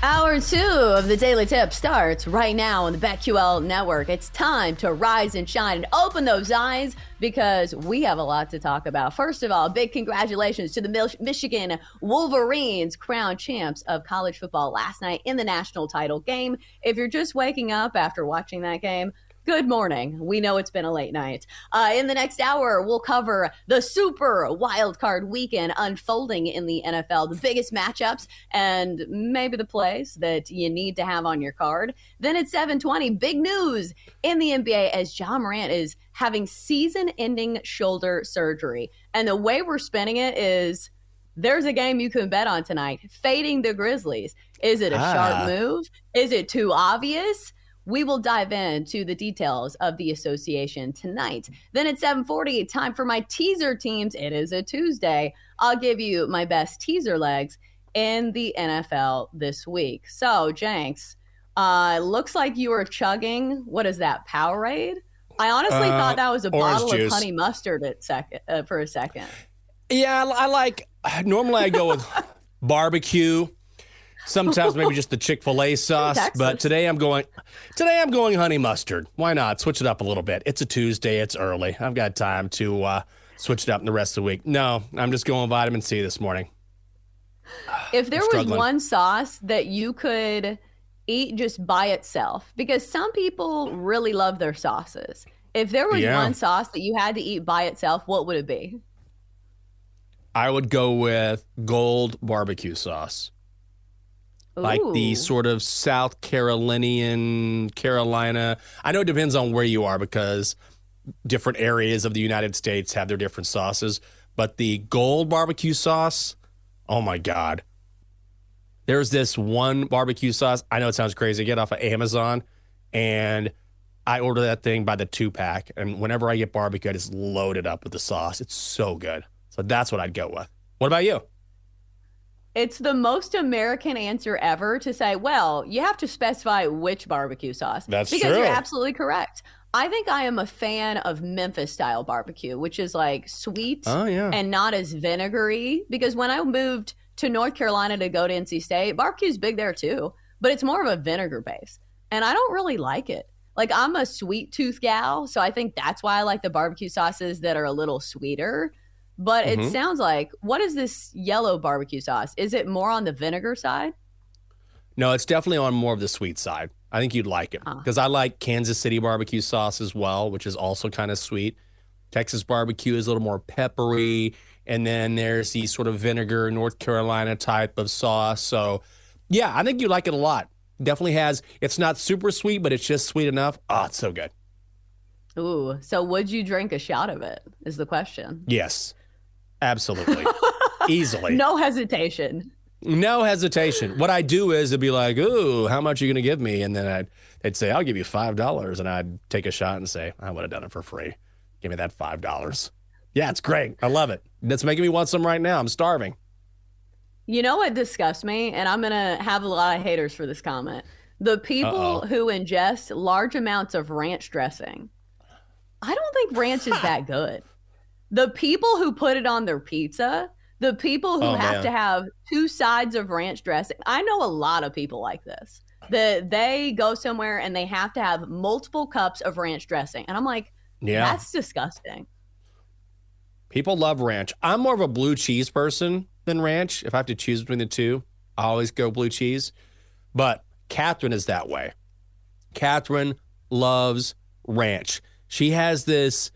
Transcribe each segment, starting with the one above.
Hour two of the Daily Tip starts right now on the BetQL network. It's time to rise and shine and open those eyes because we have a lot to talk about. First of all, big congratulations to the Michigan Wolverines, crown champs of college football last night in the national title game. If you're just waking up after watching that game, Good morning. We know it's been a late night. Uh, in the next hour, we'll cover the super wild card weekend unfolding in the NFL, the biggest matchups, and maybe the plays that you need to have on your card. Then at 7:20, big news in the NBA as Ja Morant is having season-ending shoulder surgery, and the way we're spinning it is. There's a game you can bet on tonight. Fading the Grizzlies. Is it a Ah. sharp move? Is it too obvious? We will dive into the details of the association tonight. Then at 7:40, time for my teaser teams. It is a Tuesday. I'll give you my best teaser legs in the NFL this week. So, Jenks, uh, looks like you were chugging. What is that? Powerade? I honestly Uh, thought that was a bottle juice. of honey mustard at second uh, for a second. Yeah, I like. Normally, I go with barbecue. Sometimes maybe just the Chick Fil A sauce, but today I'm going. Today I'm going honey mustard. Why not switch it up a little bit? It's a Tuesday. It's early. I've got time to uh, switch it up in the rest of the week. No, I'm just going vitamin C this morning. If there was one sauce that you could eat just by itself, because some people really love their sauces. If there was Yeah. one sauce that you had to eat by itself, what would it be? I would go with gold barbecue sauce. Like the sort of South Carolinian, Carolina. I know it depends on where you are because different areas of the United States have their different sauces. But the gold barbecue sauce, oh my God. There's this one barbecue sauce. I know it sounds crazy. I get off of Amazon and I order that thing by the two pack. And whenever I get barbecue, I just load it up with the sauce. It's so good. So that's what I'd go with. What about you? It's the most American answer ever to say, well, you have to specify which barbecue sauce. That's because true. you're absolutely correct. I think I am a fan of Memphis style barbecue, which is like sweet Oh, yeah. and not as vinegary. Because when I moved to North Carolina to go to NC State, barbecue's big there too, but it's more of a vinegar base. And I don't really like it. Like I'm a sweet tooth gal, so I think that's why I like the barbecue sauces that are a little sweeter. But Mhm. it sounds like what is this yellow barbecue sauce? Is it more on the vinegar side? No, it's definitely on more of the sweet side. I think you'd like it because I like Kansas City barbecue sauce as well, which is also kind of sweet. Texas barbecue is a little more peppery. And then there's the sort of vinegar, North Carolina type of sauce. So, yeah, I think you like it a lot. Definitely has, it's not super sweet, but it's just sweet enough. Oh, it's so good. Ooh, so would you drink a shot of it? Is the question. Yes, absolutely. Easily. No hesitation. No hesitation. What I do is it'd be like, "Ooh, how much are you going to give me?" And then I'd they'd say, "I'll give you five dollars," and I'd take a shot and say, "I would have done it for free. Give me that five dollars." Yeah, it's great. I love it. That's making me want some right now. I'm starving. You know what disgusts me? And I'm going to have a lot of haters for this comment. The people Uh-oh. who ingest large amounts of ranch dressing. I don't think ranch is that good. The people who put it on their pizza, the people who Oh, have man. to have two sides of ranch dressing. I know a lot of people like this. That they go somewhere and they have to have multiple cups of ranch dressing. And I'm like, Yeah. that's disgusting. People love ranch. I'm more of a blue cheese person than ranch. If I have to choose between the two, I always go blue cheese. But Catherine is that way. Catherine loves ranch. She has this,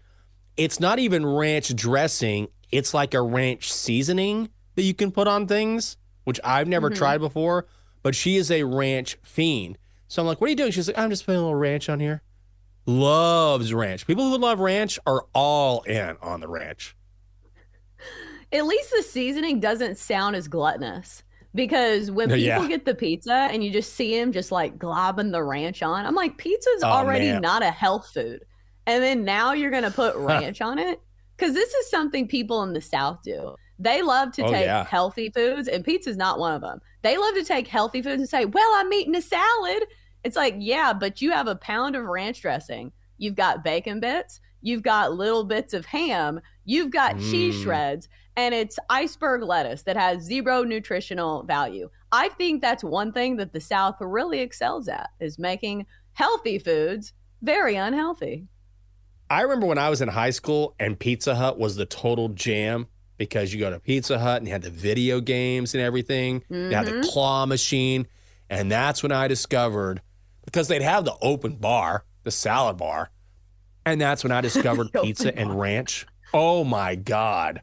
it's not even ranch dressing, it's like a ranch seasoning that you can put on things, which I've never Mhm. tried before. But she is a ranch fiend. So I'm like, what are you doing? She's like, I'm just putting a little ranch on here. Loves ranch. People who love ranch are all in on the ranch. At least the seasoning doesn't sound as gluttonous because when people yeah. get the pizza and you just see him just like globbing the ranch on, I'm like, pizza's Oh, already man. not a health food. And then now you're going to put ranch on it? Because this is something people in the South do. They love to Oh, take yeah. healthy foods, and pizza's not one of them. They love to take healthy foods and say, Well, I'm eating a salad. It's like, yeah, but you have a pound of ranch dressing. You've got bacon bits. You've got little bits of ham. You've got cheese Mm. shreds. And it's iceberg lettuce that has zero nutritional value. I think that's one thing that the South really excels at is making healthy foods very unhealthy. I remember when I was in high school and Pizza Hut was the total jam because you go to Pizza Hut and you had the video games and everything. You had the Mhm. claw machine. And that's when I discovered because they'd have the open bar, the salad bar. And that's when I discovered pizza and ranch. Oh my God.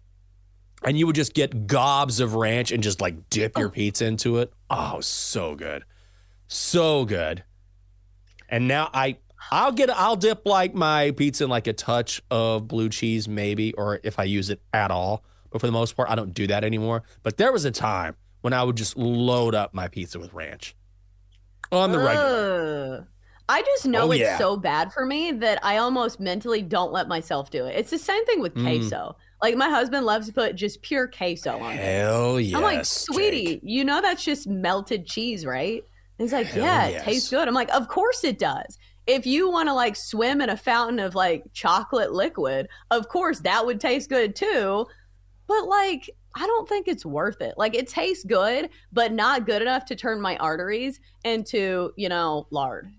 And you would just get gobs of ranch and just like dip your pizza into it. Oh, so good. So good. And now I I'll get I'll dip like my pizza in like a touch of blue cheese maybe or if I use it at all. But for the most part I don't do that anymore. But there was a time when I would just load up my pizza with ranch. On the regular. I just know Oh, it's yeah. so bad for me that I almost mentally don't let myself do it. It's the same thing with Mm. queso. Like my husband loves to put just pure queso on it. Hell yes. I'm like, sweetie, you know that's just melted cheese, right? And he's like, Hell yeah, it tastes good. I'm like, of course it does. If you want to like swim in a fountain of like chocolate liquid, of course that would taste good too. But like, I don't think it's worth it. Like, it tastes good, but not good enough to turn my arteries into, you know, lard.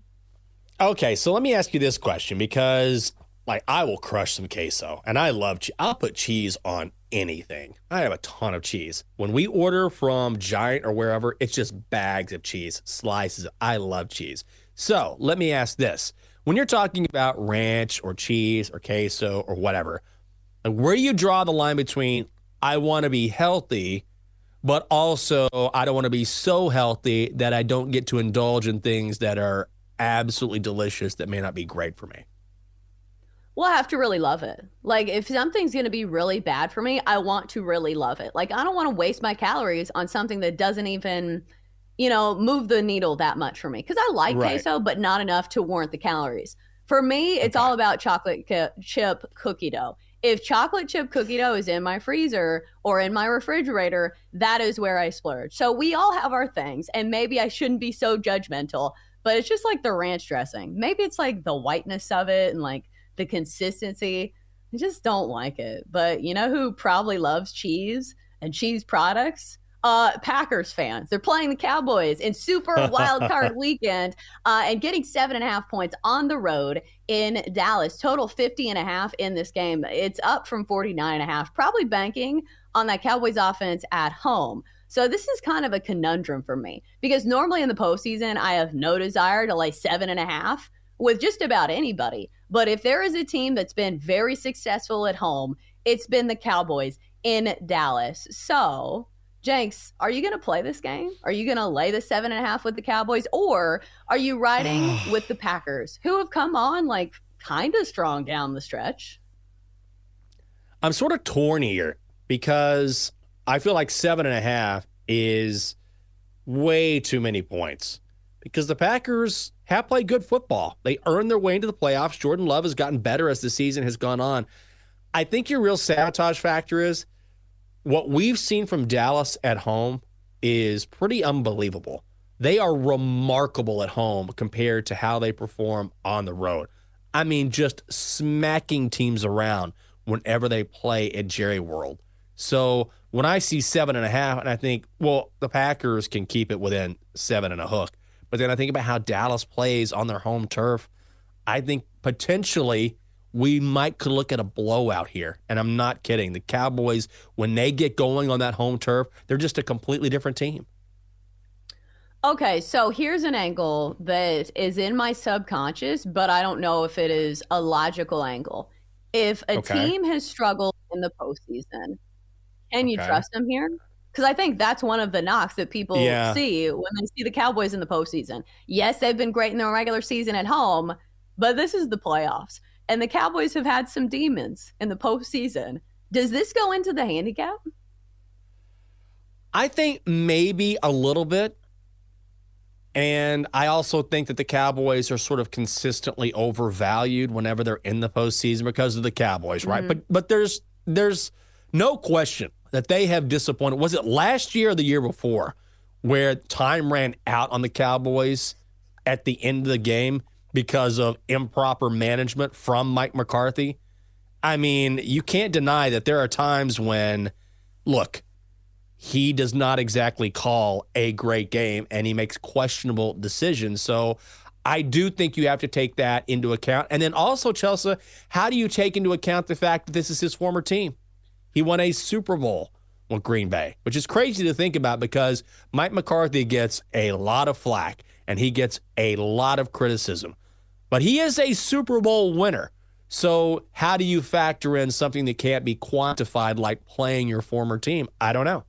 Okay, so let me ask you this question because like I will crush some queso and I love che- I'll put cheese on anything. I have a ton of cheese. When we order from Giant or wherever, it's just bags of cheese, slices. I love cheese. So, let me ask this. When you're talking about ranch or cheese or queso or whatever, like where do you draw the line between I want to be healthy but also I don't want to be so healthy that I don't get to indulge in things that are absolutely delicious that may not be great for me. Well, I have to really love it. Like, if something's going to be really bad for me, I want to really love it. Like, I don't want to waste my calories on something that doesn't even, you know, move the needle that much for me. Because I like Right. queso, but not enough to warrant the calories. For me, it's all about chocolate ki- chip cookie dough. If chocolate chip cookie dough is in my freezer or in my refrigerator, that is where I splurge. So we all have our things, and maybe I shouldn't be so judgmental, but it's just like the ranch dressing. Maybe it's like the whiteness of it and like the consistency. I just don't like it. But you know who probably loves cheese and cheese products? Uh, Packers fans. They're playing the Cowboys in Super Wild Card Weekend uh, and getting seven and a half points on the road in Dallas. Total 50 and a half in this game. It's up from 49 and a half. Probably banking on that Cowboys offense at home. So this is kind of a conundrum for me because normally in the postseason, I have no desire to lay seven and a half with just about anybody. But if there is a team that's been very successful at home, it's been the Cowboys in Dallas. So Jenks, are you going to play this game? Are you going to lay the seven and a half with the Cowboys, or are you riding with the Packers, who have come on like kind of strong down the stretch? I'm sort of torn here because I feel like seven and a half is way too many points because the Packers have played good football. They earned their way into the playoffs. Jordan Love has gotten better as the season has gone on. I think your real sabotage factor is what we've seen from Dallas at home is pretty unbelievable. They are remarkable at home compared to how they perform on the road. I mean, just smacking teams around whenever they play at Jerry World. So when I see seven and a half, and I think, well, the Packers can keep it within seven and a hook. But then I think about how Dallas plays on their home turf. I think potentially we might could look at a blowout here. And I'm not kidding. The Cowboys, when they get going on that home turf, they're just a completely different team. Okay, so here's an angle that is in my subconscious, but I don't know if it is a logical angle. If a okay. team has struggled in the postseason, can you okay. trust them here? Because I think that's one of the knocks that people yeah. see when they see the Cowboys in the postseason. Yes, they've been great in the regular season at home, but this is the playoffs. And the Cowboys have had some demons in the postseason. Does this go into the handicap? I think maybe a little bit. And I also think that the Cowboys are sort of consistently overvalued whenever they're in the postseason because of the Cowboys, right? Mm-hmm. But but there's there's no question that they have disappointed. Was it last year or the year before where time ran out on the Cowboys at the end of the game because of improper management from Mike McCarthy. I mean, you can't deny that there are times when, look, he does not exactly call a great game and he makes questionable decisions. So I do think you have to take that into account. And then also, Chelsa, how do you take into account the fact that this is his former team? He won a Super Bowl with Green Bay, which is crazy to think about because Mike McCarthy gets a lot of flack and he gets a lot of criticism. But he is a Super Bowl winner. So, how do you factor in something that can't be quantified like playing your former team? I don't know.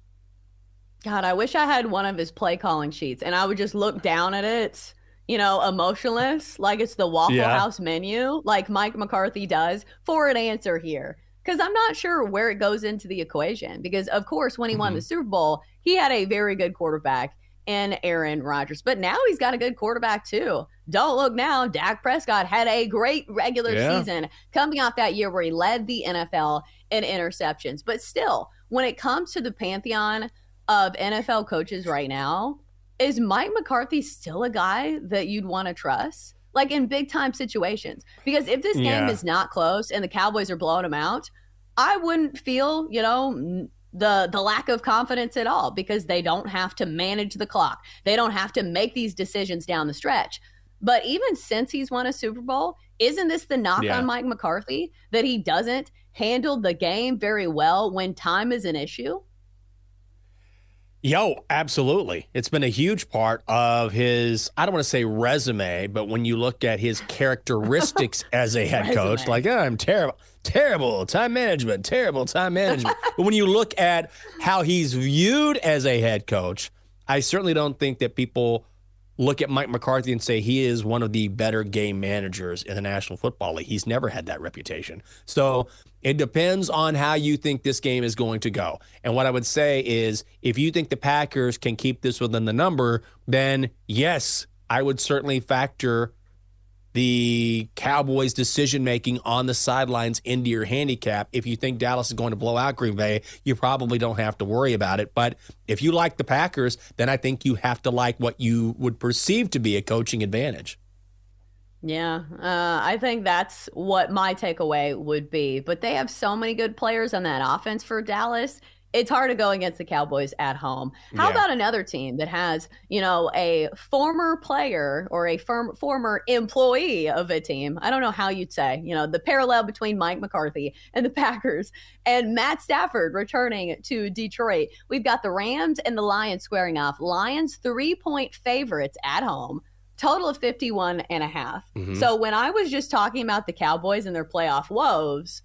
God, I wish I had one of his play calling sheets and I would just look down at it, you know, emotionless, like it's the Waffle yeah. House menu, like Mike McCarthy does, for an answer here. Because I'm not sure where it goes into the equation. Because, of course, when he mm-hmm. won the. Super Bowl, he had a very good quarterback in Aaron Rodgers. But now he's got a good quarterback too. Don't look now. Dak Prescott had a great regular yeah. season coming off that year where he led the NFL in interceptions. But still, when it comes to the pantheon of NFL coaches right now, is Mike McCarthy still a guy that you'd want to trust? Like in big time situations. Because if this yeah. game is not close and the Cowboys are blowing them out, I wouldn't feel, you know, the the lack of confidence at all because they don't have to manage the clock. They don't have to make these decisions down the stretch. But even since he's won a Super Bowl, isn't this the knock yeah. on Mike McCarthy that he doesn't handle the game very well when time is an issue? Yo, absolutely. It's been a huge part of his, I don't want to say resume, but when you look at his characteristics as a head coach, like, oh, I'm terrible terrible time management, terrible time management. but when you look at how he's viewed as a head coach, I certainly don't think that people look at Mike McCarthy and say he is one of the better game managers in the National Football League. He's never had that reputation. So it depends on how you think this game is going to go. And what I would say is if you think the Packers can keep this within the number, then yes, I would certainly factor the Cowboys' decision making on the sidelines into your handicap. If you think Dallas is going to blow out Green Bay, you probably don't have to worry about it. But if you like the Packers, then I think you have to like what you would perceive to be a coaching advantage. Yeah, uh, I think that's what my takeaway would be. But they have so many good players on that offense for Dallas. it's hard to go against the Cowboys at home. How Yeah. about another team that has, you know, a former player or a firm, former employee of a team? I don't know how you'd say, you know, the parallel between Mike McCarthy and the Packers and Matt Stafford returning to Detroit. We've got the Rams and the Lions squaring off. Lions three point favorites at home. Total of 51 and a half. Mhm. So when I was just talking about the Cowboys and their playoff woes,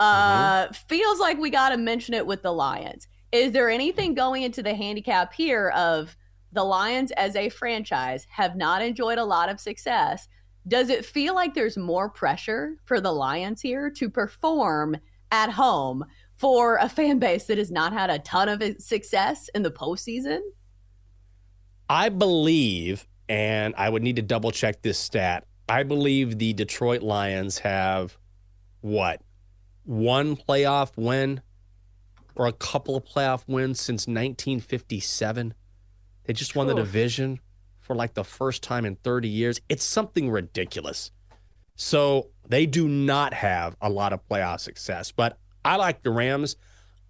uh, feels like we got to mention it with the Lions. Is there anything going into the handicap here of the Lions as a franchise have not enjoyed a lot of success? Does it feel like there's more pressure for the Lions here to perform at home for a fan base that has not had a ton of success in the postseason? I believe, and I would need to double check this stat. I believe the Detroit Lions have what one playoff win or a couple of playoff wins since 1957. They just won the division for like the first time in 30 years. It's something ridiculous. So they do not have a lot of playoff success, but I like the Rams.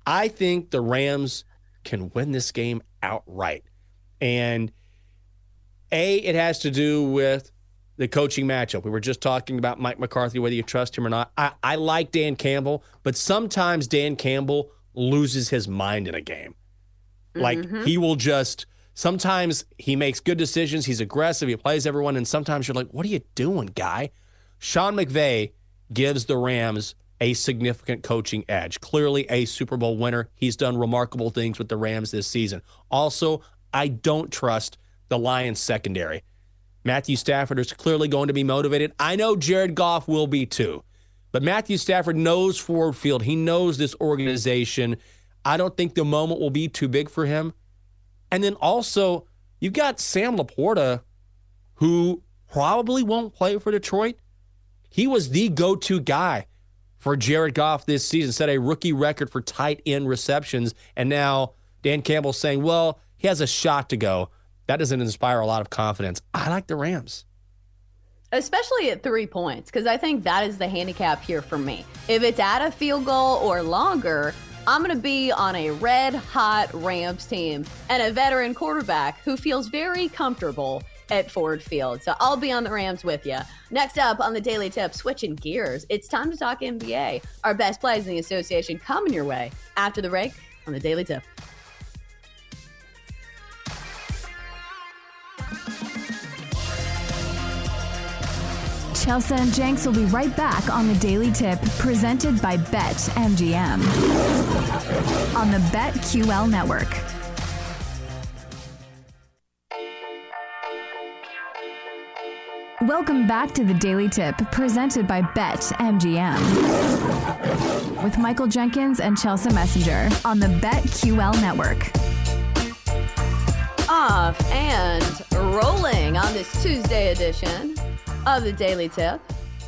I think the Rams can win this game outright. And A, it has to do with the coaching matchup. We were just talking about Mike McCarthy, whether you trust him or not. I, I like Dan Campbell, but sometimes Dan Campbell loses his mind in a game. Like Mhm. he will just sometimes he makes good decisions, he's aggressive, he plays everyone, and sometimes you're like, what are you doing, guy? Sean McVay gives the Rams a significant coaching edge. Clearly a Super Bowl winner. He's done remarkable things with the Rams this season. Also, I don't trust the Lions secondary. Matthew Stafford is clearly going to be motivated. I know Jared Goff will be too. But Matthew Stafford knows Ford Field. He knows this organization. I don't think the moment will be too big for him. And then also, you've got Sam LaPorta, who probably won't play for Detroit. He was the go to guy for Jared Goff this season, set a rookie record for tight end receptions. And now Dan Campbell's saying, well, he has a shot to go. That doesn't inspire a lot of confidence. I like the Rams. especially at three points, because I think that is the handicap here for me. If it's at a field goal or longer, I'm going to be on a red hot Rams team and a veteran quarterback who feels very comfortable at Ford Field. So I'll be on the Rams with you. Next up on the Daily Tip, switching gears, it's time to talk NBA. Our best plays in the association coming your way after the break on the Daily Tip. Chelsa and Jenks will be right back on the Daily Tip, presented by Bet MGM on the BetQL network. Welcome back to the Daily Tip, presented by Bet MGM with Michael Jenkins and Chelsa Messinger on the BetQL network. off and rolling on this Tuesday edition of the Daily Tip.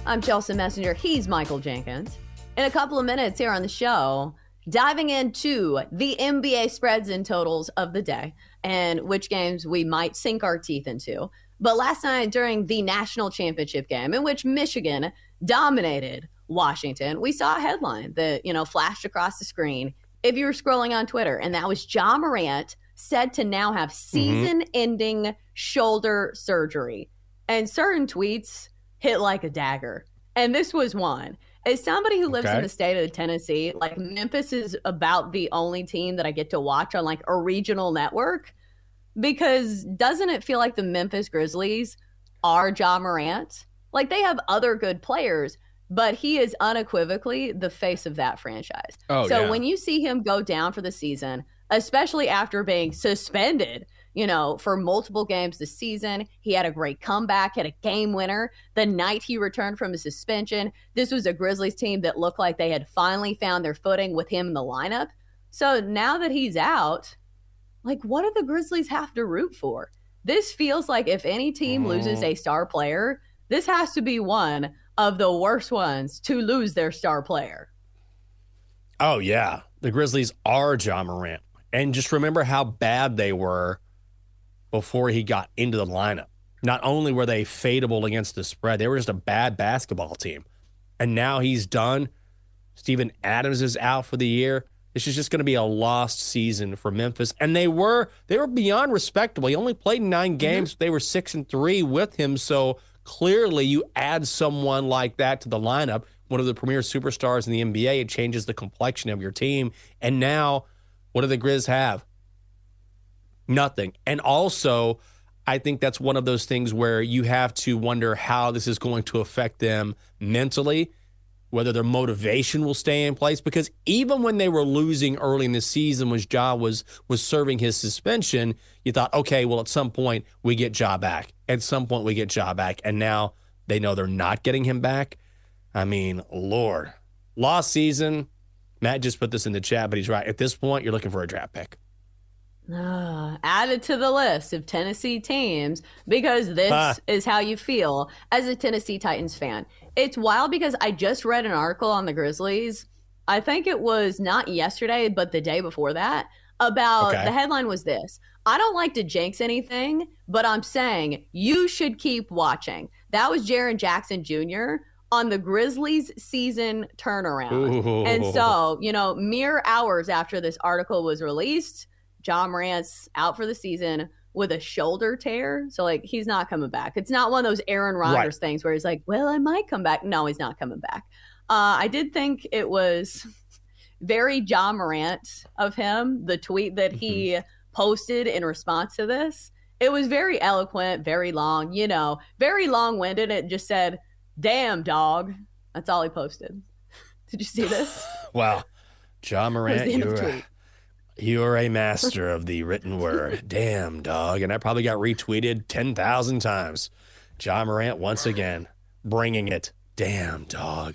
I'm Chelsa Messinger. He's Michael Jenkins. In a couple of minutes here on the show, diving into the NBA spreads and totals of the day and which games we might sink our teeth into. But last night during the national championship game, in which Michigan dominated Washington, we saw a headline that, you know, flashed across the screen if you were scrolling on Twitter, and that was Ja Morant said to now have mm-hmm. season ending shoulder surgery. And certain tweets hit like a dagger. And this was one. As somebody who lives in the state of Tennessee, like Memphis is about the only team that I get to watch on like a regional network because doesn't it feel like the Memphis Grizzlies are Ja Morant? Like they have other good players, but he is unequivocally the face of that franchise. Oh, so yeah. when you see him go down for the season, especially after being suspended, you know, for multiple games this season, he had a great comeback, had a game winner the night he returned from his suspension. This was a Grizzlies team that looked like they had finally found their footing with him in the lineup. So now that he's out, like what do the Grizzlies have to root for? This feels like if any team loses Oh. a star player, this has to be one of the worst ones to lose their star player. Oh yeah, the Grizzlies are Ja Morant, and just remember how bad they were before he got into the lineup. Not only were they fadeable against the spread, they were just a bad basketball team, and now he's done. Steven Adams is out for the year. This is just going to be a lost season for Memphis, and they were they were beyond respectable. He only played 9 Mm-hmm. games. They were six and three with him, so clearly you add someone like that to the lineup, one of the premier superstars in the NBA, it changes the complexion of your team. And now, what do the Grizz have? Nothing. And also, I think that's one of those things where you have to wonder how this is going to affect them mentally, whether their motivation will stay in place. Because even when they were losing early in the season, when Ja was was serving his suspension, you thought, okay, well, at some point we get Ja back. At some point we get Ja back, and now they know they're not getting him back. I mean, Lord, lost season. Matt just put this in the chat, but he's right. At this point, you're looking for a draft pick. Uh, added to the list of Tennessee teams because this Ah. is how you feel as a Tennessee Titans fan. It's wild because I just read an article on the Grizzlies. I think it was not yesterday, but the day before that. About Okay. the headline was this I don't like to jinx anything, but I'm saying you should keep watching. That was Jaren Jackson Jr. on the Grizzlies season turnaround. Ooh. And so, you know, mere hours after this article was released, Ja Morant's out for the season with a shoulder tear. So, like, he's not coming back. It's not one of those Aaron Rodgers Right. things where he's like, well, I might come back. No, he's not coming back. Uh, I did think it was very Ja Morant of him, the tweet that he posted in response to this. It was very eloquent, very long, you know, very long winded. It just said, damn, dog. That's all he posted. Did you see this? Wow. Ja Morant, the end of you're, a- you're a master of the written word. Damn, dog. And I probably got retweeted 10,000 times. Ja Morant, once again, bringing it. Damn, dog.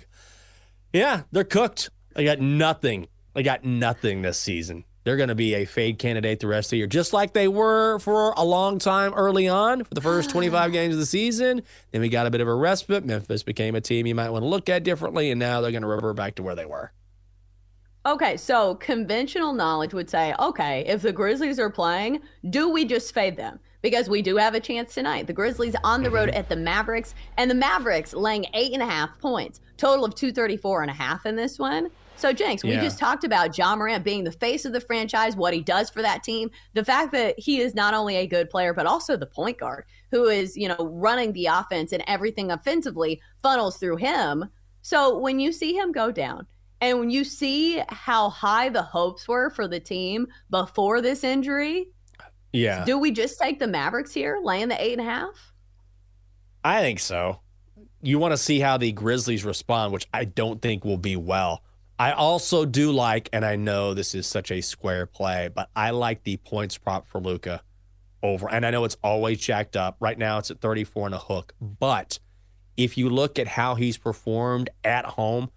Yeah, they're cooked. They got nothing. They got nothing this season. They're going to be a fade candidate the rest of the year, just like they were for a long time early on for the first 25 games of the season. Then we got a bit of a respite. Memphis became a team you might want to look at differently, and now they're going to revert back to where they were. Okay, so conventional knowledge would say, okay, if the Grizzlies are playing, do we just fade them? Because we do have a chance tonight. The Grizzlies on the road mm-hmm. at the Mavericks, and the Mavericks laying eight and a half points, total of 234 and a half in this one. So, Jenks, we just talked about Ja Morant being the face of the franchise, what he does for that team, the fact that he is not only a good player, but also the point guard who is, you know, running the offense and everything offensively funnels through him. So, when you see him go down, and when you see how high the hopes were for the team before this injury, Yeah. do we just take the Mavericks here, laying the eight and a half? I think so. You want to see how the Grizzlies respond, which I don't think will be well. I also do like, and I know this is such a square play, but I like the points prop for Luka over. And I know it's always jacked up. Right now it's at 34 and a hook. But if you look at how he's performed at home,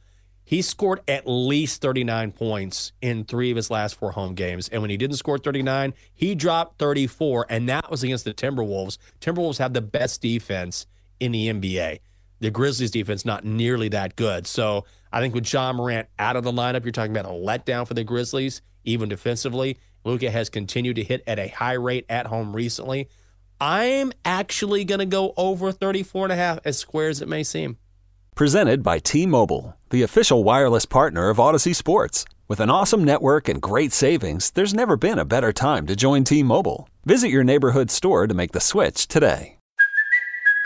he scored at least 39 points in three of his last four home games. And when he didn't score 39, he dropped 34, and that was against the Timberwolves. Timberwolves have the best defense in the NBA. The Grizzlies defense not nearly that good. So I think with Ja Morant out of the lineup, you're talking about a letdown for the Grizzlies, even defensively. Luka has continued to hit at a high rate at home recently. I'm actually going to go over 34 and a half, as square as it may seem. Presented by T Mobile, the official wireless partner of Audacy Sports. With an awesome network and great savings, there's never been a better time to join T Mobile. Visit your neighborhood store to make the switch today.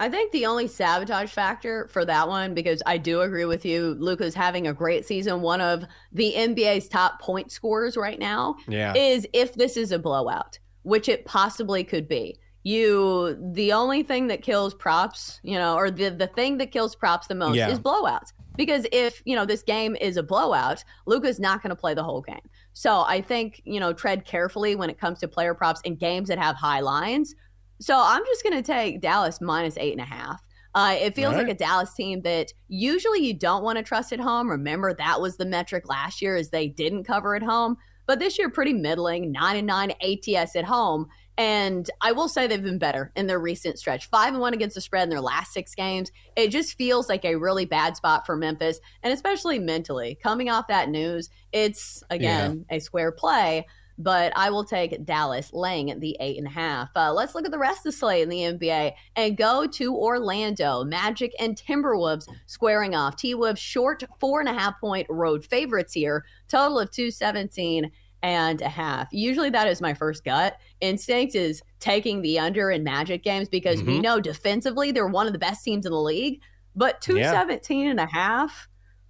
I think the only sabotage factor for that one, because I do agree with you, Luka's having a great season, one of the NBA's top point scorers right now, Yeah. is if this is a blowout, which it possibly could be. You, the only thing that kills props, you know, or the, the thing that kills props the most Yeah. is blowouts. Because if, you know, this game is a blowout, Luka's not going to play the whole game. So I think, you know, tread carefully when it comes to player props in games that have high lines. So I'm just going to take Dallas minus eight and a half. Uh, it feels Right. like a Dallas team that usually you don't want to trust at home. Remember, that was the metric last year is they didn't cover at home. But this year, pretty middling, 9 and 9 ATS at home. And I will say they've been better in their recent stretch. Five and one against the spread in their last six games. It just feels like a really bad spot for Memphis, and especially mentally. Coming off that news, it's again a square play. But I will take Dallas laying the eight and a half. Uh, let's look at the rest of the slate in the NBA and go to Orlando. Magic and Timberwolves squaring off. T Wolves short four and a half point road favorites here. Total of 217 and a half. Usually that is my first gut instinct is taking the under in Magic games because we Mhm. know defensively they're one of the best teams in the league. But 217 and a half,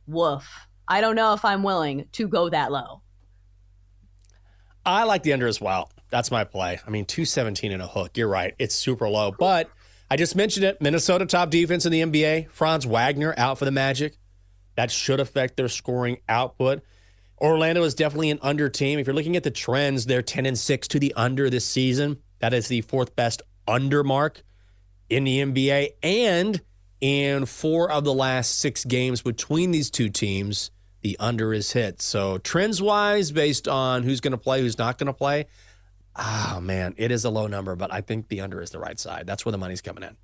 woof. I don't know if I'm willing to go that low. I like the under as well. That's my play. I mean, 217 and a hook. You're right. It's super low. But I just mentioned it. Minnesota top defense in the NBA. Franz Wagner out for the Magic. That should affect their scoring output. Orlando is definitely an under team. If you're looking at the trends, they're 10 and 6 to the under this season. That is the fourth best under mark in the NBA. And in four of the last six games between these two teams, the under is hit. So, trends wise, based on who's going to play, who's not going to play, oh man, it is a low number, but I think the under is the right side. That's where the money's coming in.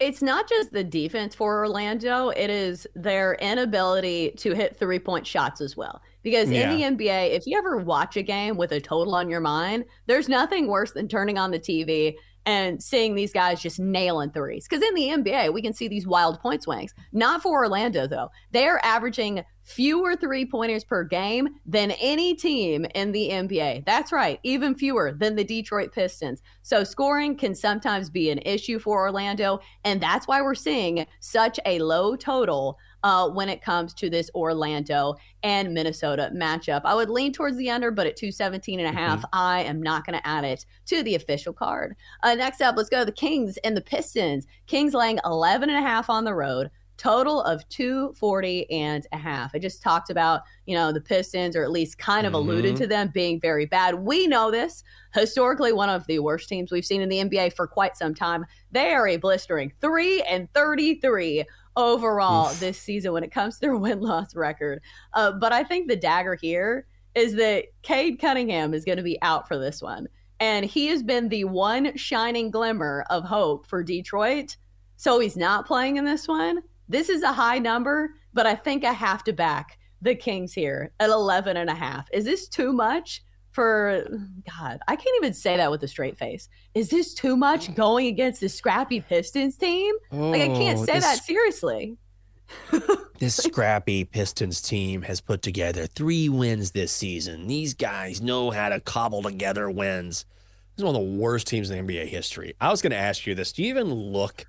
It's not just the defense for Orlando, it is their inability to hit three point shots as well. Because Yeah. in the NBA, if you ever watch a game with a total on your mind, there's nothing worse than turning on the TV and seeing these guys just nailing threes. Because in the NBA, we can see these wild point swings. Not for Orlando, though. They're averaging fewer three pointers per game than any team in the NBA. That's right, even fewer than the Detroit Pistons. So scoring can sometimes be an issue for Orlando. And that's why we're seeing such a low total uh, when it comes to this Orlando and Minnesota matchup. I would lean towards the under, but at 217 and a half, I am not going to add it to the official card. Uh, next up, let's go to the Kings and the Pistons. Kings laying 11 and a half on the road. Total of 240 and a half. I just talked about, you know, the Pistons, or at least kind of alluded Mhm. to them being very bad. We know this. Historically, one of the worst teams we've seen in the NBA for quite some time. They are a blistering 3 and 33 overall Oof. this season when it comes to their win loss record. Uh, but I think the dagger here is that Cade Cunningham is going to be out for this one. And he has been the one shining glimmer of hope for Detroit. So he's not playing in this one. This is a high number, but I think I have to back the Kings here at 11 and a half. Is this too much for God? I can't even say that with a straight face. Is this too much mm. going against the scrappy Pistons team? like I can't Oh, say this- that seriously. This scrappy Pistons team has put together three wins this season. These guys know how to cobble together wins. This is one of the worst teams in NBA history. I was going to ask you this. Do you even look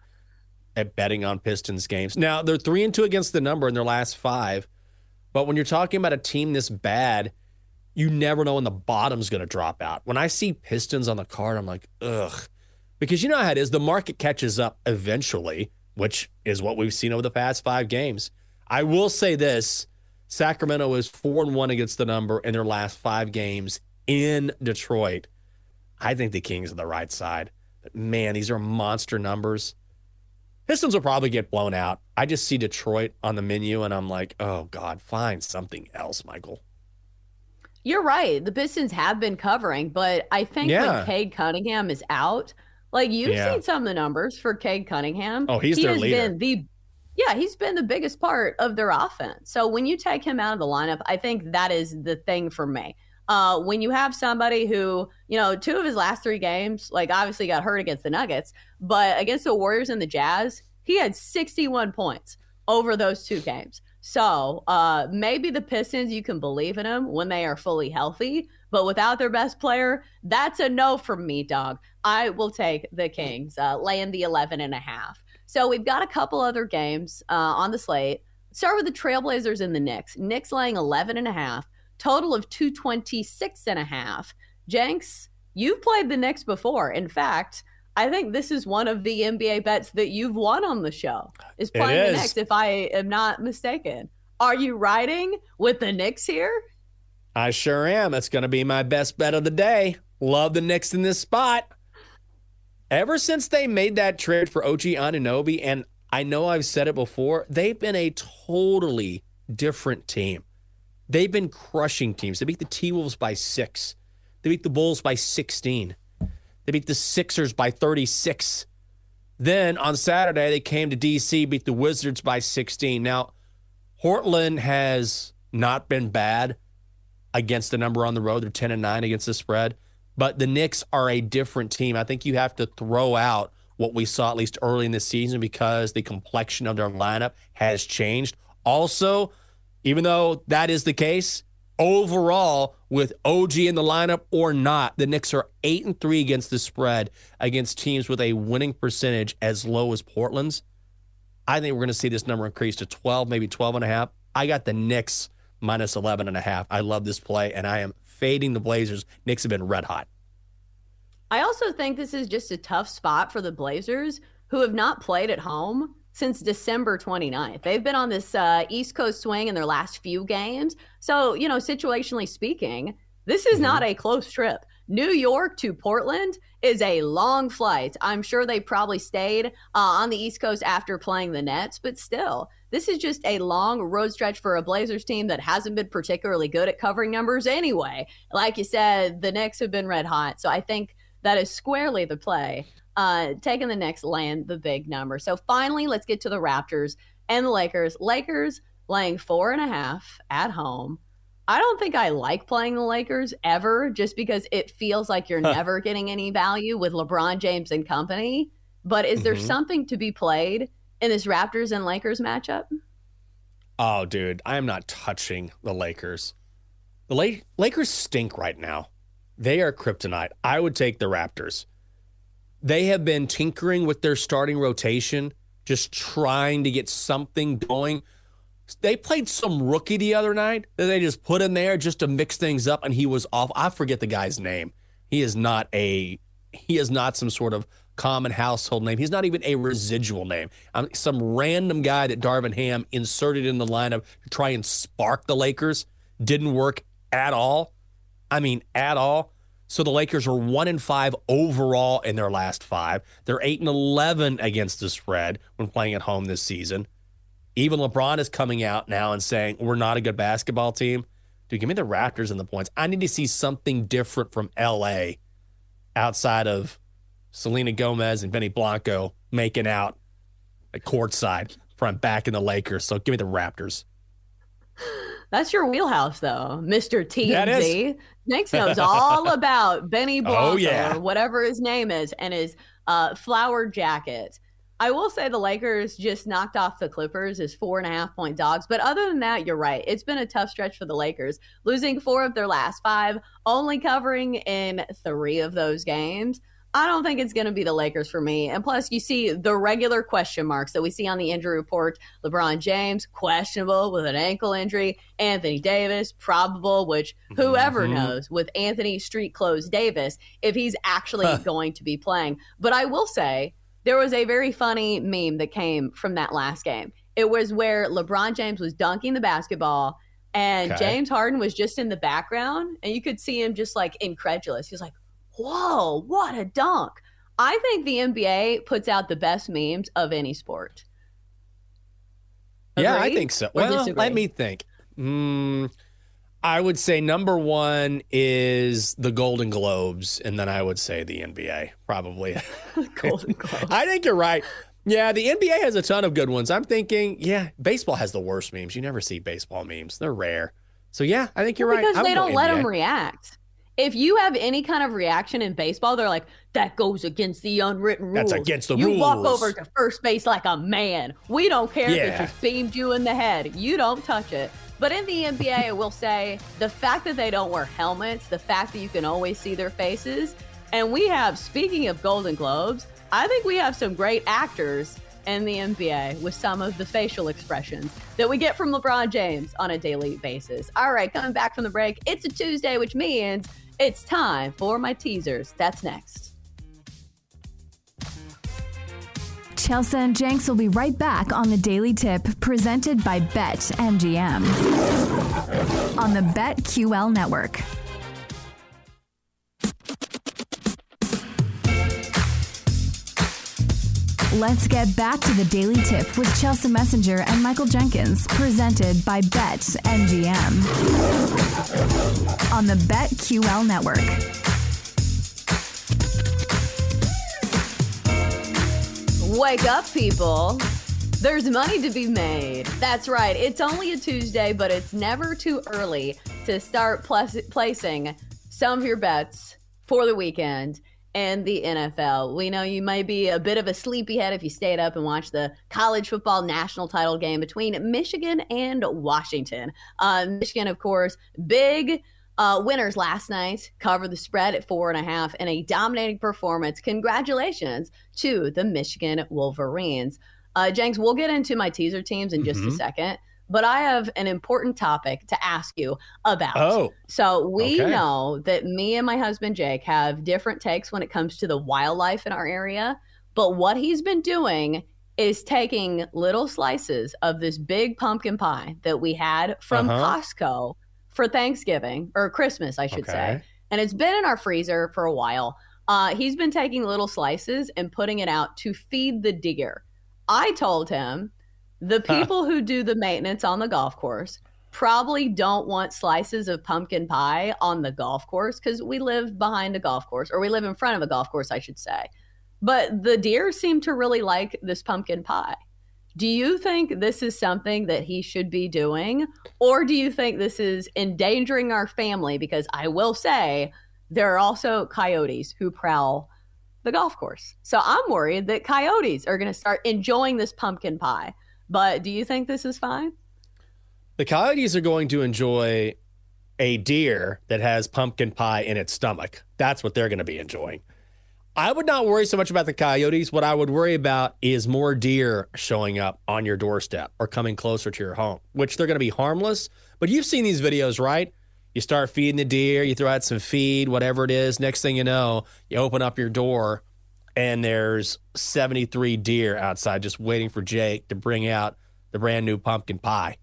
at betting on Pistons games? Now, they're three and two against the number in their last five. But when you're talking about a team this bad, you never know when the bottom's going to drop out. When I see Pistons on the card, I'm like, ugh. Because you know how it is. The market catches up eventually, which is what we've seen over the past five games. I will say this Sacramento is four and one against the number in their last five games in Detroit. I think the Kings are the right side. But man, these are monster numbers. Pistons will probably get blown out. I just see Detroit on the menu and I'm like, oh God, find something else, Michael. You're right. The Pistons have been covering, but I think Yeah. when Cade Cunningham is out, like you've Yeah. seen some of the numbers for Cade Cunningham. Oh, he's he their has leader. been the yeah, he's been the biggest part of their offense. So when you take him out of the lineup, I think that is the thing for me. Uh, when you have somebody who, you know, two of his last three games, like obviously got hurt against the Nuggets, but against the Warriors and the Jazz, he had 61 points over those two games. So uh, maybe the Pistons, you can believe in them when they are fully healthy, but without their best player, that's a no from me, dog. I will take the Kings, uh, laying the 11 and a half. So we've got a couple other games uh, on the slate. Start with the Trailblazers and the Knicks. Knicks laying 11 and a half, total of 226 and a half. Jenks, you've played the Knicks before. In fact, I think this is one of the NBA bets that you've won on the show. Is playing the. Knicks, if I am not mistaken. Are you riding with the Knicks here? I sure am. It's going to be my best bet of the day. Love the Knicks in this spot. Ever since they made that trade for OG Anunoby, and I know I've said it before, they've been a totally different team. They've been crushing teams. They beat the T Wolves by six. They beat the Bulls by 16. They beat the Sixers by 36. Then on Saturday, they came to DC, beat the Wizards by 16. Now, Portland has not been bad against the number on the road. They're 10 and 9 against the spread. But the Knicks are a different team. I think you have to throw out what we saw at least early in the season because the complexion of their lineup has changed. Also, even though that is the case, overall, with OG in the lineup or not, the Knicks are eight and three against the spread against teams with a winning percentage as low as Portland's. I think we're going to see this number increase to 12, maybe 12 and a half. I got the Knicks minus 11 and a half. I love this play, and I am fading the Blazers. Knicks have been red hot. I also think this is just a tough spot for the Blazers, who have not played at home since December 29th. They've been on this uh, East Coast swing in their last few games. So, you know, situationally speaking, this is mm-hmm. not a close trip. New York to Portland is a long flight. I'm sure they probably stayed uh, on the East Coast after playing the Nets, but still, this is just a long road stretch for a Blazers team that hasn't been particularly good at covering numbers anyway. Like you said, the Knicks have been red hot. So I think that is squarely the play. Uh, taking the Knicks land the big number. So finally, let's get to the Raptors and the Lakers. Lakers laying four and a half at home. I don't think I like playing the Lakers ever just because it feels like you're never getting any value with LeBron James and company. But is there mm-hmm. something to be played in this Raptors and Lakers matchup? Oh, dude, I am not touching the Lakers. The La- Lakers stink right now. They are kryptonite. I would take the Raptors. They have been tinkering with their starting rotation, just trying to get something going. They played some rookie the other night that they just put in there just to mix things up, and he was off. I forget the guy's name. He is not a he is not some sort of common household name. He's not even a residual name. Um, some random guy that Darvin Ham inserted in the lineup to try and spark the Lakers didn't work at all. I mean, at all. So the Lakers are one and five overall in their last five. They're eight and eleven against the spread when playing at home this season. Even LeBron is coming out now and saying we're not a good basketball team. Dude, give me the Raptors and the points. I need to see something different from LA outside of Selena Gomez and Benny Blanco making out at courtside front back in the Lakers. So give me the Raptors. That's your wheelhouse, though, Mister TMZ. Snakes knows all about Benny Blanco, oh, yeah. or whatever his name is, and his uh, flowered jacket. I will say the Lakers just knocked off the Clippers as four and a half point dogs. But other than that, you're right. It's been a tough stretch for the Lakers, losing four of their last five, only covering in three of those games. I don't think it's going to be the Lakers for me. And plus, you see the regular question marks that we see on the injury report LeBron James, questionable with an ankle injury. Anthony Davis, probable, which whoever mm-hmm. knows with Anthony Street Clothes Davis if he's actually huh. going to be playing. But I will say, there was a very funny meme that came from that last game. It was where LeBron James was dunking the basketball and okay. James Harden was just in the background and you could see him just like incredulous. He was like, whoa, what a dunk. I think the NBA puts out the best memes of any sport. Agree? Yeah, I think so. well, disagree? let me think. Mm, I would say number one is the Golden Globes, and then I would say the NBA, probably. Golden Globes. I think you're right. Yeah, the NBA has a ton of good ones. I'm thinking, yeah, baseball has the worst memes. You never see baseball memes, they're rare. So, yeah, I think you're well, right. Because they don't let them react if you have any kind of reaction in baseball, they're like, that goes against the unwritten rules. That's against the you rules. You walk over to first base like a man. We don't care yeah. if it just beamed you in the head. You don't touch it. But in the NBA, I will say the fact that they don't wear helmets, the fact that you can always see their faces, and we have, speaking of Golden Globes, I think we have some great actors in the NBA with some of the facial expressions that we get from LeBron James on a daily basis. All right, coming back from the break, it's a Tuesday, which means it's time for my teasers. That's next. Chelsa and Jenks will be right back on the Daily Tip presented by Bet MGM on the BetQL network. Let's get back to the Daily Tip with Chelsa Messinger and Michael Jenkins, presented by Bet MGM on the BetQL network. Wake up, people. There's money to be made. That's right. It's only a Tuesday, but it's never too early to start plus- placing some of your bets for the weekend and the NFL. We know you might be a bit of a sleepyhead if you stayed up and watched the college football national title game between Michigan and Washington. Uh, Michigan, of course, big uh, winners last night covered the spread at four and a half in a dominating performance. Congratulations to the Michigan Wolverines. Uh, Jenks, we'll get into my teaser teams in just Mhm. a second, but I have an important topic to ask you about. Oh, So we okay. know that me and my husband Jake have different takes when it comes to the wildlife in our area, but what he's been doing is taking little slices of this big pumpkin pie that we had from Uh-huh. Costco for Thanksgiving or Christmas, I should Okay. say. And it's been in our freezer for a while. Uh, he's been taking little slices and putting it out to feed the deer. I told him the people who do the maintenance on the golf course probably don't want slices of pumpkin pie on the golf course because we live behind a golf course or we live in front of a golf course, I should say. But the deer seem to really like this pumpkin pie. Do you think this is something that he should be doing? Or do you think this is endangering our family? Because I will say there are also coyotes who prowl the golf course. So I'm worried that coyotes are going to start enjoying this pumpkin pie. But do you think this is fine? The coyotes are going to enjoy a deer that has pumpkin pie in its stomach. That's what they're going to be enjoying. I would not worry so much about the coyotes. What I would worry about is more deer showing up on your doorstep or coming closer to your home, which they're going to be harmless. But you've seen these videos, right? You start feeding the deer, you throw out some feed, whatever it is. Next thing you know, you open up your door and there's 73 deer outside just waiting for Jake to bring out the brand new pumpkin pie.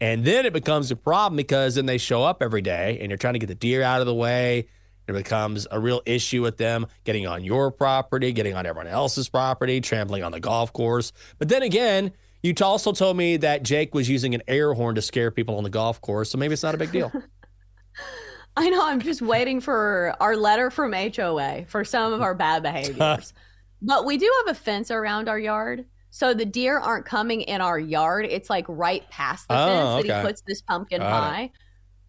And then it becomes a problem because then they show up every day and you're trying to get the deer out of the way. It becomes a real issue with them getting on your property, getting on everyone else's property, trampling on the golf course. But then again, you also told me that Jake was using an air horn to scare people on the golf course. So maybe it's not a big deal. I know. I'm just waiting for our letter from HOA for some of our bad behaviors. but we do have a fence around our yard. So the deer aren't coming in our yard. It's like right past the Oh, fence that he puts this pumpkin Got it. pie.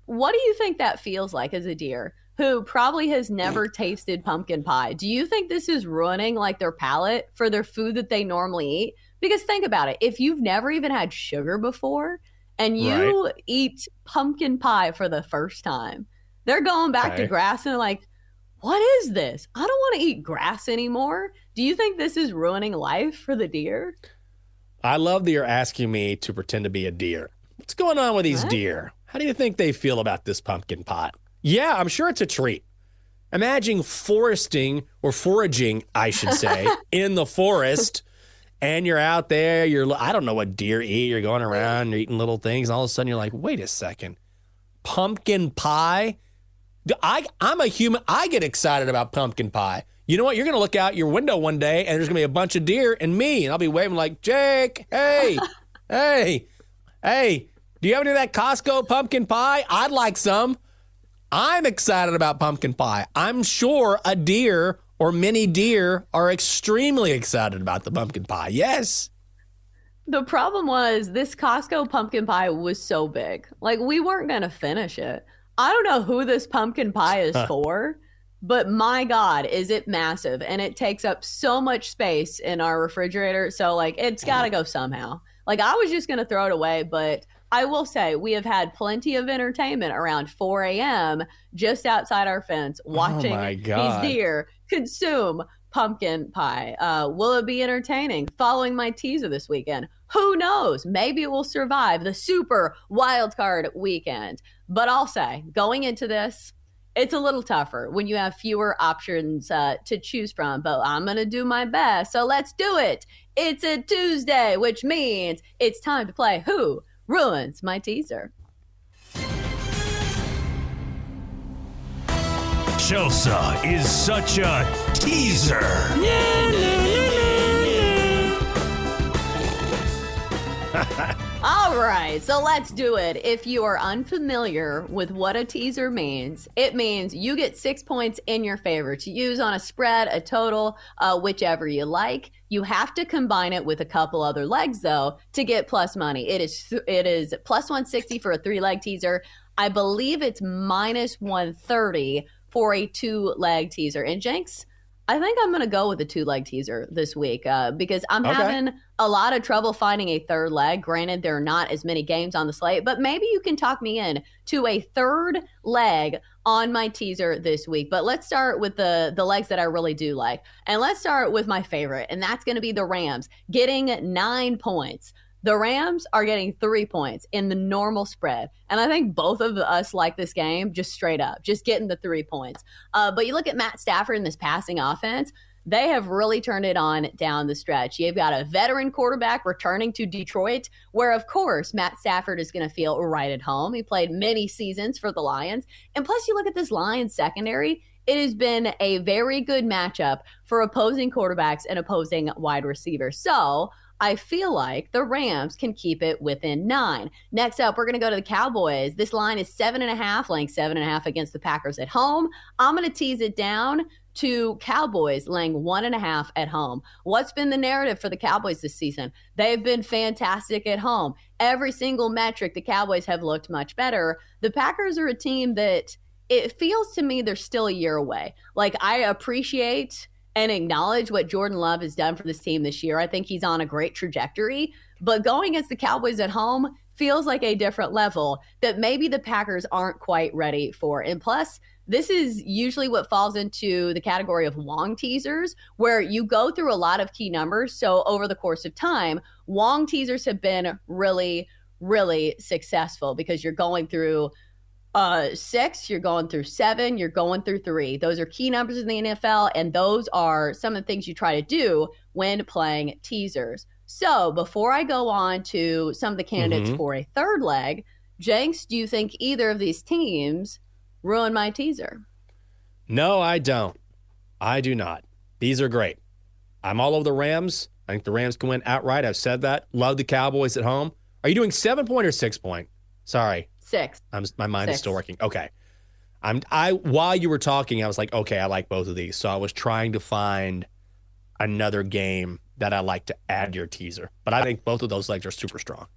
What do you think that feels like as a deer who probably has never tasted pumpkin pie? Do you think this is ruining like their palate for their food that they normally eat? Because think about it. If you've never even had sugar before and you eat pumpkin pie for the first time, they're going back to grass and they're like, what is this? I don't want to eat grass anymore. Do you think this is ruining life for the deer? I love that you're asking me to pretend to be a deer. What's going on with these What? deer? How do you think they feel about this pumpkin pot? Yeah, I'm sure it's a treat. Imagine foresting or foraging, I should say, in the forest, and you're out there. You're I don't know what deer eat. You're going around, you're eating little things. And all of a sudden, you're like, wait a second, pumpkin pie. I I'm a human. I get excited about pumpkin pie. You know what? You're gonna look out your window one day, and there's gonna be a bunch of deer and me, and I'll be waving like, Jake, hey, hey, hey. Do you have any of that Costco pumpkin pie? I'd like some. I'm excited about pumpkin pie. I'm sure a deer or many deer are extremely excited about the pumpkin pie. Yes. The problem was this Costco pumpkin pie was so big. Like we weren't going to finish it. I don't know who this pumpkin pie is for, but my god, is it massive and it takes up so much space in our refrigerator. So like it's uh-huh. got to go somehow. Like I was just going to throw it away, but I will say we have had plenty of entertainment around 4 a.m. just outside our fence oh watching my these deer consume pumpkin pie. Uh, will it be entertaining? Following my teaser this weekend. Who knows? Maybe it will survive the super wild card weekend. But I'll say, going into this, it's a little tougher when you have fewer options uh, to choose from. But I'm going to do my best. So let's do it. It's a Tuesday, which means it's time to play Who Ruins My Teaser. Chelsa is such a teaser. All right, so let's do it. If you are unfamiliar with what a teaser means, it means you get six points in your favor to use on a spread, a total, uh, whichever you like. You have to combine it with a couple other legs though to get plus money. It is it is plus 160 for a three leg teaser. I believe it's minus 130 for a two leg teaser. And Jenks, I think I'm going to go with a two leg teaser this week uh, because I'm Okay. having a lot of trouble finding a third leg. Granted, there are not as many games on the slate, but maybe you can talk me in to a third leg on my teaser this week. But let's start with the the legs that I really do like, and let's start with my favorite, and that's going to be the Rams getting nine points. The Rams are getting three points in the normal spread. And I think both of us like this game just straight up, just getting the three points. Uh, but you look at Matt Stafford in this passing offense, they have really turned it on down the stretch. You've got a veteran quarterback returning to Detroit, where, of course, Matt Stafford is going to feel right at home. He played many seasons for the Lions. And plus, you look at this Lions secondary, it has been a very good matchup for opposing quarterbacks and opposing wide receivers. So, I feel like the Rams can keep it within nine. Next up, we're going to go to the Cowboys. This line is seven and a half, laying seven and a half against the Packers at home. I'm going to tease it down to Cowboys laying one and a half at home. What's been the narrative for the Cowboys this season? They've been fantastic at home. Every single metric, the Cowboys have looked much better. The Packers are a team that it feels to me they're still a year away. Like, I appreciate and acknowledge what Jordan Love has done for this team this year. I think he's on a great trajectory, but going against the Cowboys at home feels like a different level that maybe the Packers aren't quite ready for. And plus, this is usually what falls into the category of Wong teasers, where you go through a lot of key numbers. So, over the course of time, Wong teasers have been really, really successful because you're going through uh six you're going through seven you're going through three those are key numbers in the nfl and those are some of the things you try to do when playing teasers so before i go on to some of the candidates Mhm. for a third leg jenks do you think either of these teams ruin my teaser No, I don't. I do not. These are great. I'm all over the Rams. I think the Rams can win outright. I've said that. Love the Cowboys at home. Are you doing seven point or six point? Sorry, six I'm my mind is still working. Okay. I'm I while you were talking, I was like, okay, I like both of these. So I was trying to find another game that I like to add to your teaser. But I think both of those legs are super strong.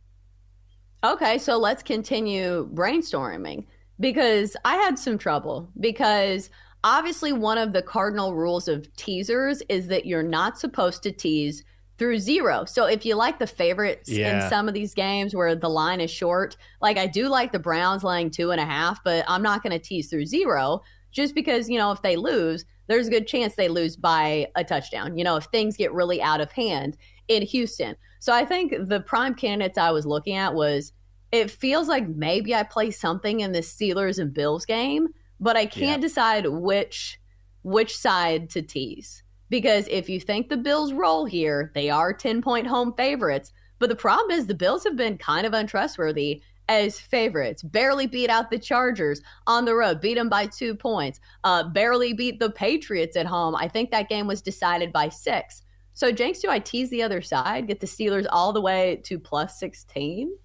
Okay, so let's continue brainstorming because I had some trouble because obviously one of the cardinal rules of teasers is that you're not supposed to tease through zero. So if you like the favorites Yeah. in some of these games where the line is short, like I do like the Browns laying two and a half, but I'm not going to tease through zero just because, you know, if they lose, there's a good chance they lose by a touchdown, you know, if things get really out of hand in Houston. So I think the prime candidates I was looking at was it feels like maybe I play something in the Steelers and Bills game, but I can't decide which which side to tease. Because if you think the Bills roll here, they are 10 point home favorites. But the problem is the Bills have been kind of untrustworthy as favorites. Barely beat out the Chargers on the road, beat them by two points. Uh, barely beat the Patriots at home. I think that game was decided by six. So, Jenks, do I tease the other side, get the Steelers all the way to plus 16?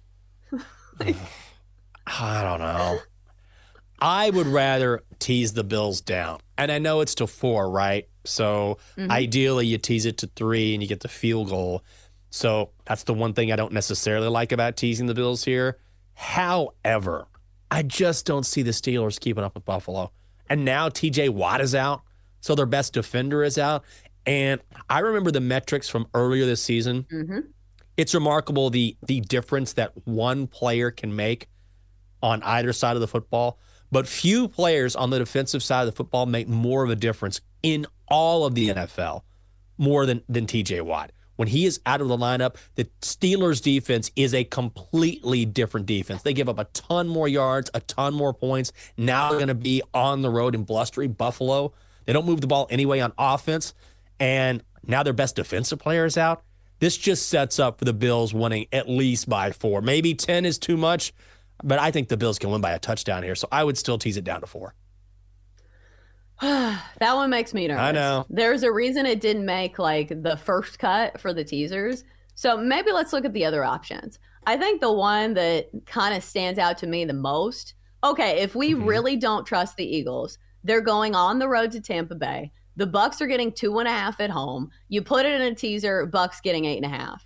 I don't know. I would rather tease the Bills down. And I know it's to four, right? So Mhm. ideally, you tease it to three and you get the field goal. So that's the one thing I don't necessarily like about teasing the Bills here. However, I just don't see the Steelers keeping up with Buffalo. And now TJ Watt is out. So their best defender is out. And I remember the metrics from earlier this season Mm-hmm. it's remarkable the the difference that one player can make on either side of the football. But few players on the defensive side of the football make more of a difference in all of the NFL more than than TJ Watt. When he is out of the lineup, the Steelers defense is a completely different defense. They give up a ton more yards, a ton more points. Now they're going to be on the road in blustery Buffalo. They don't move the ball anyway on offense. And now their best defensive player is out. This just sets up for the Bills winning at least by four. Maybe 10 is too much, but I think the Bills can win by a touchdown here. So I would still tease it down to four. that one makes me nervous. I know. There's a reason it didn't make like the first cut for the teasers. So maybe let's look at the other options. I think the one that kind of stands out to me the most. Okay, if we Mm-hmm. really don't trust the Eagles, they're going on the road to Tampa Bay. The Bucks are getting two and a half at home. You put it in a teaser, Bucks getting eight and a half.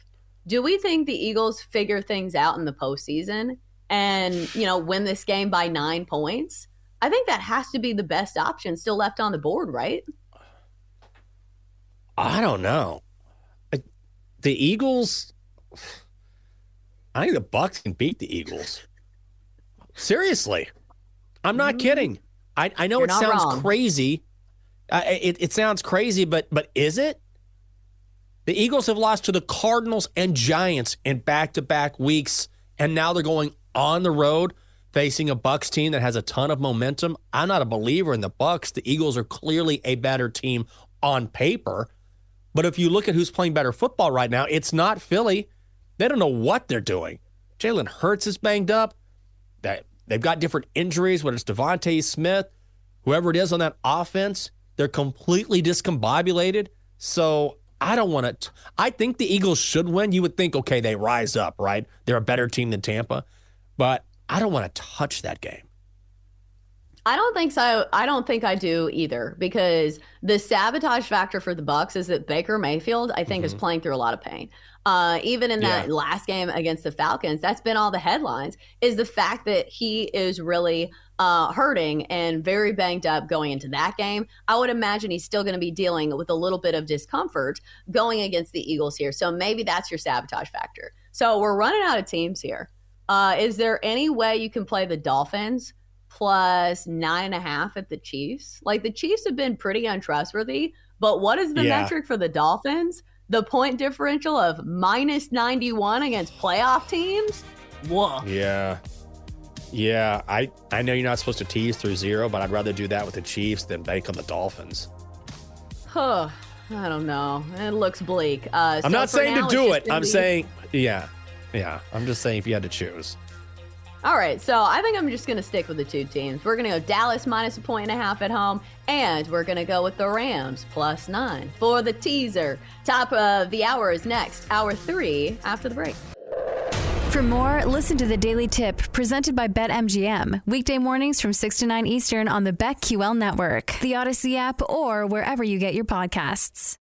Do we think the Eagles figure things out in the postseason and you know win this game by nine points? I think that has to be the best option still left on the board, right? I don't know. I- The Eagles. I think the Bucks can beat the Eagles. Seriously, I'm not kidding. I, I know You're it sounds wrong. crazy. Uh, it, it sounds crazy, but but is it? The Eagles have lost to the Cardinals and Giants in back-to-back weeks, and now they're going on the road facing a Bucks team that has a ton of momentum. I'm not a believer in the Bucks. The Eagles are clearly a better team on paper, but if you look at who's playing better football right now, it's not Philly. They don't know what they're doing. Jalen Hurts is banged up. That they've got different injuries, whether it's DeVonta Smith, whoever it is on that offense, they're completely discombobulated. So I don't want to. I think the Eagles should win. You would think, okay, they rise up, right? They're a better team than Tampa, but I don't want to touch that game. I don't think so. I don't think I do either because the sabotage factor for the Bucks is that Baker Mayfield, I think, is playing through a lot of pain. Uh, even in that Yeah. last game against the Falcons, that's been all the headlines. Is the fact that he is really uh, hurting and very banged up going into that game. I would imagine he's still going to be dealing with a little bit of discomfort going against the Eagles here. So maybe that's your sabotage factor. So we're running out of teams here. Uh, is there any way you can play the Dolphins plus nine and a half at the Chiefs? Like the Chiefs have been pretty untrustworthy, but what is the Yeah. metric for the Dolphins? The point differential of minus 91 against playoff teams? Whoa. Yeah. Yeah, I, I know you're not supposed to tease through zero, but I'd rather do that with the Chiefs than bank on the Dolphins. Huh. I don't know. It looks bleak. Uh, I'm so not saying now, to do it. I'm be- saying, yeah, yeah. I'm just saying if you had to choose. All right, so I think I'm just going to stick with the two teams. We're going to go Dallas minus a point and a half at home, and we're going to go with the Rams plus nine for the teaser. Top of the hour is next, hour three after the break. For more, listen to the Daily Tip presented by BetMGM. Weekday mornings from 6 to 9 Eastern on the BetQL network, the Audacy app, or wherever you get your podcasts.